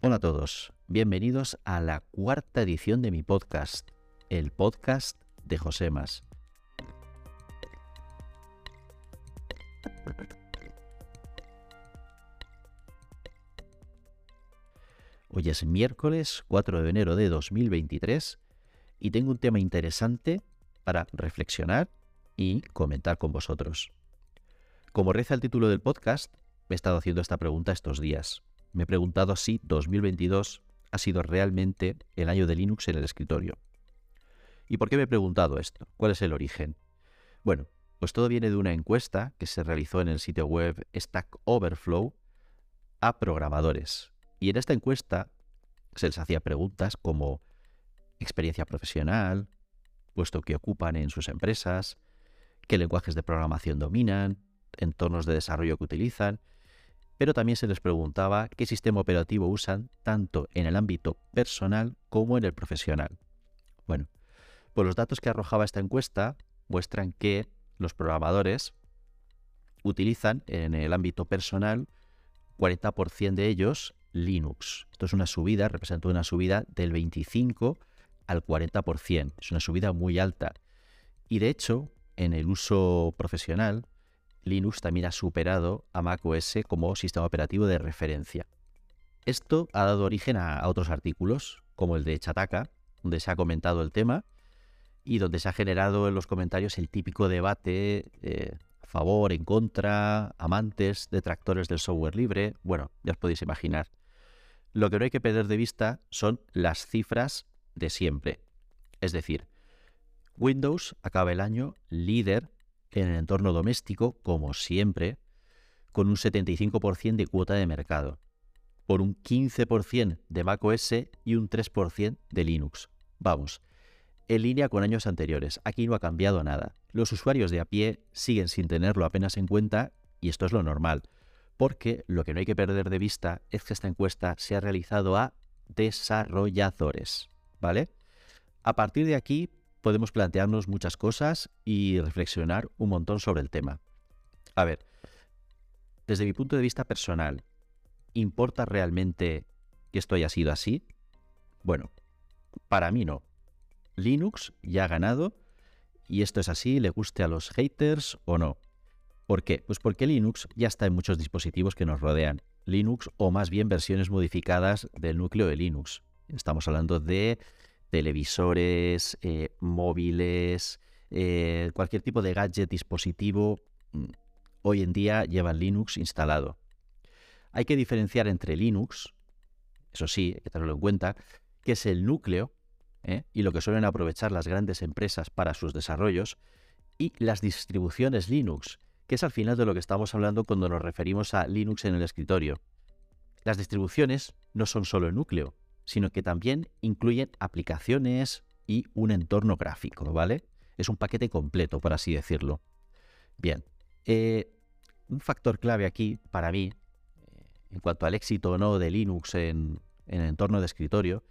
Hola a todos, bienvenidos a la cuarta edición de mi podcast, el podcast de José Hoy es miércoles 4 de enero de 2023 y tengo un tema interesante para reflexionar y comentar con vosotros. Como reza el título del podcast, me he estado haciendo esta pregunta estos días. Me he preguntado si 2022 ha sido realmente el año de Linux en el escritorio. ¿Y por qué me he preguntado esto? ¿Cuál es el origen? Bueno, pues todo viene de una encuesta que se realizó en el sitio web Stack Overflow a programadores. Y en esta encuesta se les hacía preguntas como experiencia profesional, puesto que ocupan en sus empresas, qué lenguajes de programación dominan, entornos de desarrollo que utilizan, pero también se les preguntaba qué sistema operativo usan tanto en el ámbito personal como en el profesional. Bueno, pues los datos que arrojaba esta encuesta muestran que los programadores utilizan en el ámbito personal 40% de ellos Linux. Esto es una subida, representa una subida del 25 al 40%. Es una subida muy alta. Y de hecho, en el uso profesional, Linux también ha superado a macOS como sistema operativo de referencia. Esto ha dado origen a, otros artículos, como el de Chataka, donde se ha comentado el tema y donde se ha generado en los comentarios el típico debate a favor, en contra, amantes, detractores del software libre. Bueno, ya os podéis imaginar. Lo que no hay que perder de vista son las cifras de siempre. Es decir, Windows acaba el año líder en el entorno doméstico, como siempre, con un 75% de cuota de mercado, por un 15% de macOS y un 3% de Linux. Vamos, en línea con años anteriores. Aquí no ha cambiado nada. Los usuarios de a pie siguen sin tenerlo apenas en cuenta y esto es lo normal, porque lo que no hay que perder de vista es que esta encuesta se ha realizado a desarrolladores, ¿vale? A partir de aquí podemos plantearnos muchas cosas y reflexionar un montón sobre el tema. A ver, desde mi punto de vista personal, ¿importa realmente que esto haya sido así? Bueno, para mí no. Linux ya ha ganado y esto es así, le guste a los haters o no. ¿Por qué? Pues porque Linux ya está en muchos dispositivos que nos rodean. Linux o más bien versiones modificadas del núcleo de Linux. Estamos hablando de televisores, eh, móviles, eh, cualquier tipo de gadget, dispositivo, mm, hoy en día llevan Linux instalado. Hay que diferenciar entre Linux, eso sí, hay que tenerlo en cuenta, que es el núcleo ¿eh? y lo que suelen aprovechar las grandes empresas para sus desarrollos, y las distribuciones Linux, que es al final de lo que estamos hablando cuando nos referimos a Linux en el escritorio. Las distribuciones no son solo el núcleo, sino que también incluyen aplicaciones y un entorno gráfico, ¿vale? Es un paquete completo, por así decirlo. Bien, eh, un factor clave aquí para mí, eh, en cuanto al éxito o no de Linux en, el entorno de escritorio,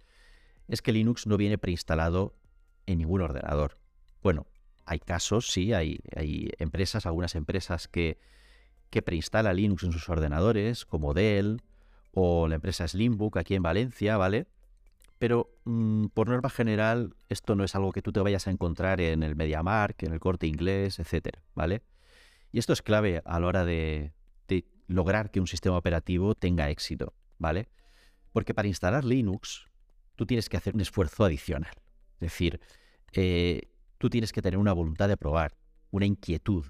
es que Linux no viene preinstalado en ningún ordenador. Bueno, hay casos, sí, hay, empresas, algunas empresas que, que preinstalan Linux en sus ordenadores, como Dell, o la empresa Slimbook aquí en Valencia, ¿vale? Pero mm, por norma general, esto no es algo que tú te vayas a encontrar en el MediaMark, en el corte inglés, etcétera, ¿vale? Y esto es clave a la hora de, lograr que un sistema operativo tenga éxito, ¿vale? Porque para instalar Linux, tú tienes que hacer un esfuerzo adicional. Es decir, eh, tú tienes que tener una voluntad de probar, una inquietud.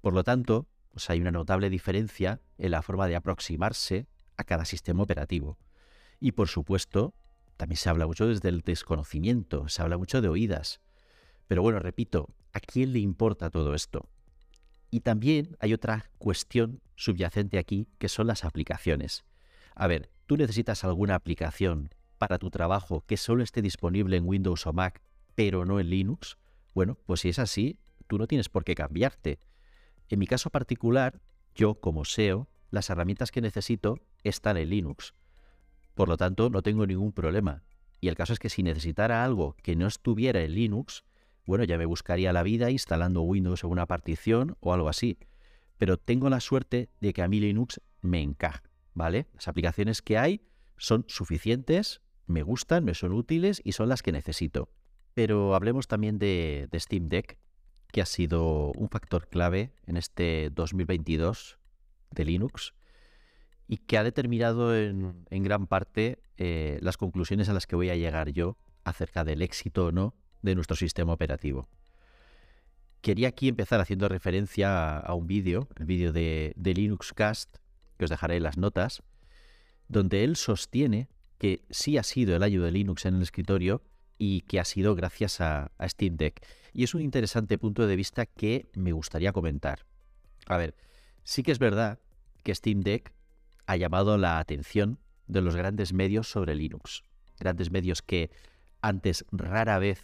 Por lo tanto, pues hay una notable diferencia en la forma de aproximarse a cada sistema operativo. Y por supuesto, también se habla mucho desde el desconocimiento, se habla mucho de oídas. Pero bueno, repito, ¿a quién le importa todo esto? Y también hay otra cuestión subyacente aquí, que son las aplicaciones. A ver, ¿tú necesitas alguna aplicación para tu trabajo que solo esté disponible en Windows o Mac, pero no en Linux? Bueno, pues si es así, tú no tienes por qué cambiarte. En mi caso particular, yo como SEO, las herramientas que necesito están en Linux. Por lo tanto, no tengo ningún problema. Y el caso es que si necesitara algo que no estuviera en Linux, bueno, ya me buscaría la vida instalando Windows en una partición o algo así. Pero tengo la suerte de que a mí Linux me encaja, ¿vale? Las aplicaciones que hay son suficientes, me gustan, me son útiles y son las que necesito. Pero hablemos también de, Steam Deck, que ha sido un factor clave en este 2022 de Linux y que ha determinado en, gran parte eh, las conclusiones a las que voy a llegar yo acerca del éxito o no de nuestro sistema operativo. Quería aquí empezar haciendo referencia a, un vídeo, el vídeo de, de Linux Cast, que os dejaré en las notas, donde él sostiene que sí ha sido el año de Linux en el escritorio y que ha sido gracias a, Steam Deck. Y es un interesante punto de vista que me gustaría comentar. A ver, sí que es verdad que Steam Deck ha llamado la atención de los grandes medios sobre Linux. Grandes medios que antes rara vez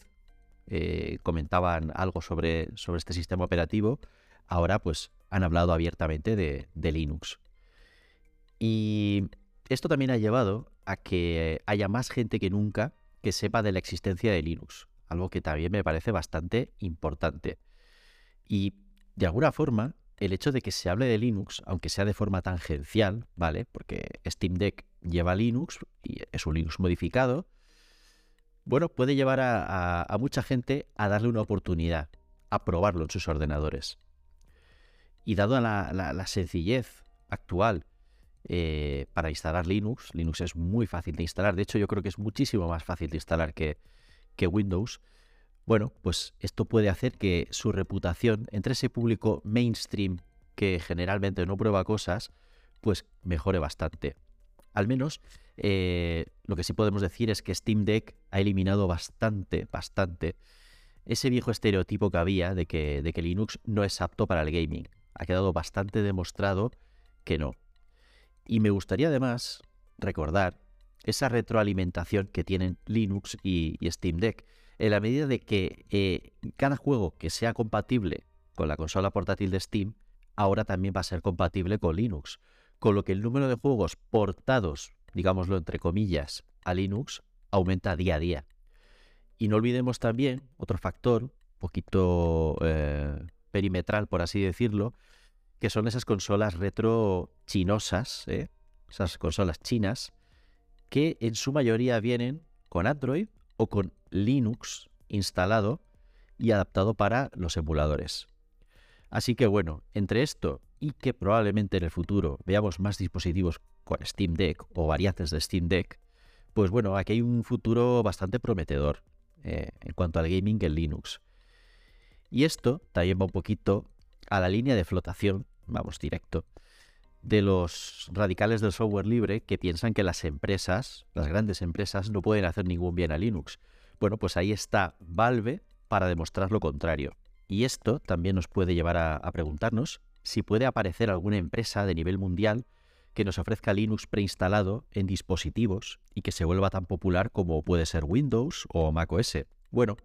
eh, comentaban algo sobre, sobre este sistema operativo, ahora pues han hablado abiertamente de, de Linux. Y esto también ha llevado a que haya más gente que nunca que sepa de la existencia de Linux, algo que también me parece bastante importante. Y de alguna forma, el hecho de que se hable de Linux, aunque sea de forma tangencial, ¿vale? Porque Steam Deck lleva Linux y es un Linux modificado, bueno, puede llevar a, mucha gente a darle una oportunidad, a probarlo en sus ordenadores. Y dado la, la sencillez actual eh, para instalar Linux. Linux es muy fácil de instalar. De hecho, yo creo que es muchísimo más fácil de instalar que, Windows. Bueno, pues esto puede hacer que su reputación entre ese público mainstream que generalmente no prueba cosas, pues mejore bastante. Al menos eh, lo que sí podemos decir es que Steam Deck ha eliminado bastante, bastante ese viejo estereotipo que había de que, de que Linux no es apto para el gaming. Ha quedado bastante demostrado que no. Y me gustaría además recordar esa retroalimentación que tienen Linux y, Steam Deck, en la medida de que eh, cada juego que sea compatible con la consola portátil de Steam, ahora también va a ser compatible con Linux, con lo que el número de juegos portados, digámoslo entre comillas, a Linux aumenta día a día. Y no olvidemos también otro factor, un poquito eh, perimetral, por así decirlo, que son esas consolas retro chinosas, ¿eh? esas consolas chinas, que en su mayoría vienen con Android o con Linux instalado y adaptado para los emuladores. Así que bueno, entre esto y que probablemente en el futuro veamos más dispositivos con Steam Deck o variantes de Steam Deck, pues bueno, aquí hay un futuro bastante prometedor eh, en cuanto al gaming en Linux. Y esto también va un poquito a la línea de flotación vamos, directo, de los radicales del software libre que piensan que las empresas, las grandes empresas, no pueden hacer ningún bien a Linux. Bueno, pues ahí está Valve para demostrar lo contrario. Y esto también nos puede llevar a, preguntarnos si puede aparecer alguna empresa de nivel mundial que nos ofrezca Linux preinstalado en dispositivos y que se vuelva tan popular como puede ser Windows o macOS. Bueno,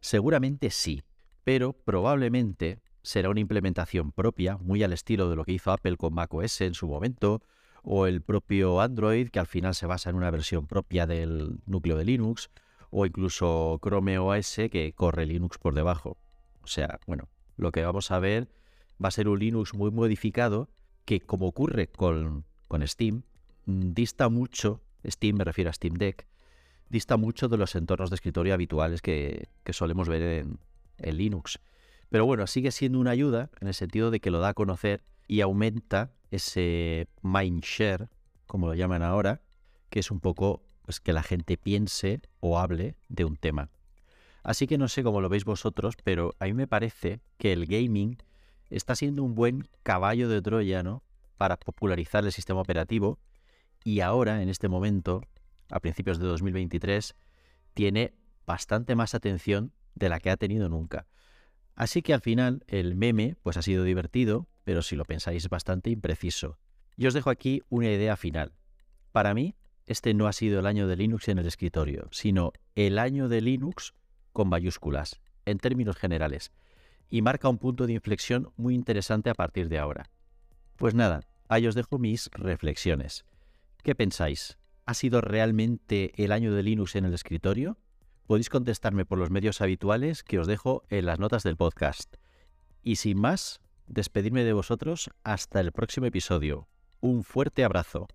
seguramente sí, pero probablemente será una implementación propia, muy al estilo de lo que hizo Apple con macOS en su momento, o el propio Android, que al final se basa en una versión propia del núcleo de Linux, o incluso Chrome OS, que corre Linux por debajo. O sea, bueno, lo que vamos a ver va a ser un Linux muy modificado, que como ocurre con, con Steam, mm, dista mucho, Steam me refiero a Steam Deck, dista mucho de los entornos de escritorio habituales que, solemos ver en, en Linux. Pero bueno, sigue siendo una ayuda en el sentido de que lo da a conocer y aumenta ese mind share, como lo llaman ahora, que es un poco pues, que la gente piense o hable de un tema. Así que no sé cómo lo veis vosotros, pero a mí me parece que el gaming está siendo un buen caballo de Troya, ¿no? Para popularizar el sistema operativo y ahora, en este momento, a principios de 2023, tiene bastante más atención de la que ha tenido nunca. Así que al final el meme pues ha sido divertido, pero si lo pensáis bastante impreciso. Y os dejo aquí una idea final. Para mí, este no ha sido el año de Linux en el escritorio, sino el año de Linux con mayúsculas, en términos generales. y marca un punto de inflexión muy interesante a partir de ahora. Pues nada, ahí os dejo mis reflexiones. ¿Qué pensáis? ¿Ha sido realmente el año de Linux en el escritorio? Podéis contestarme por los medios habituales que os dejo en las notas del podcast. Y sin más, despedirme de vosotros hasta el próximo episodio. Un fuerte abrazo.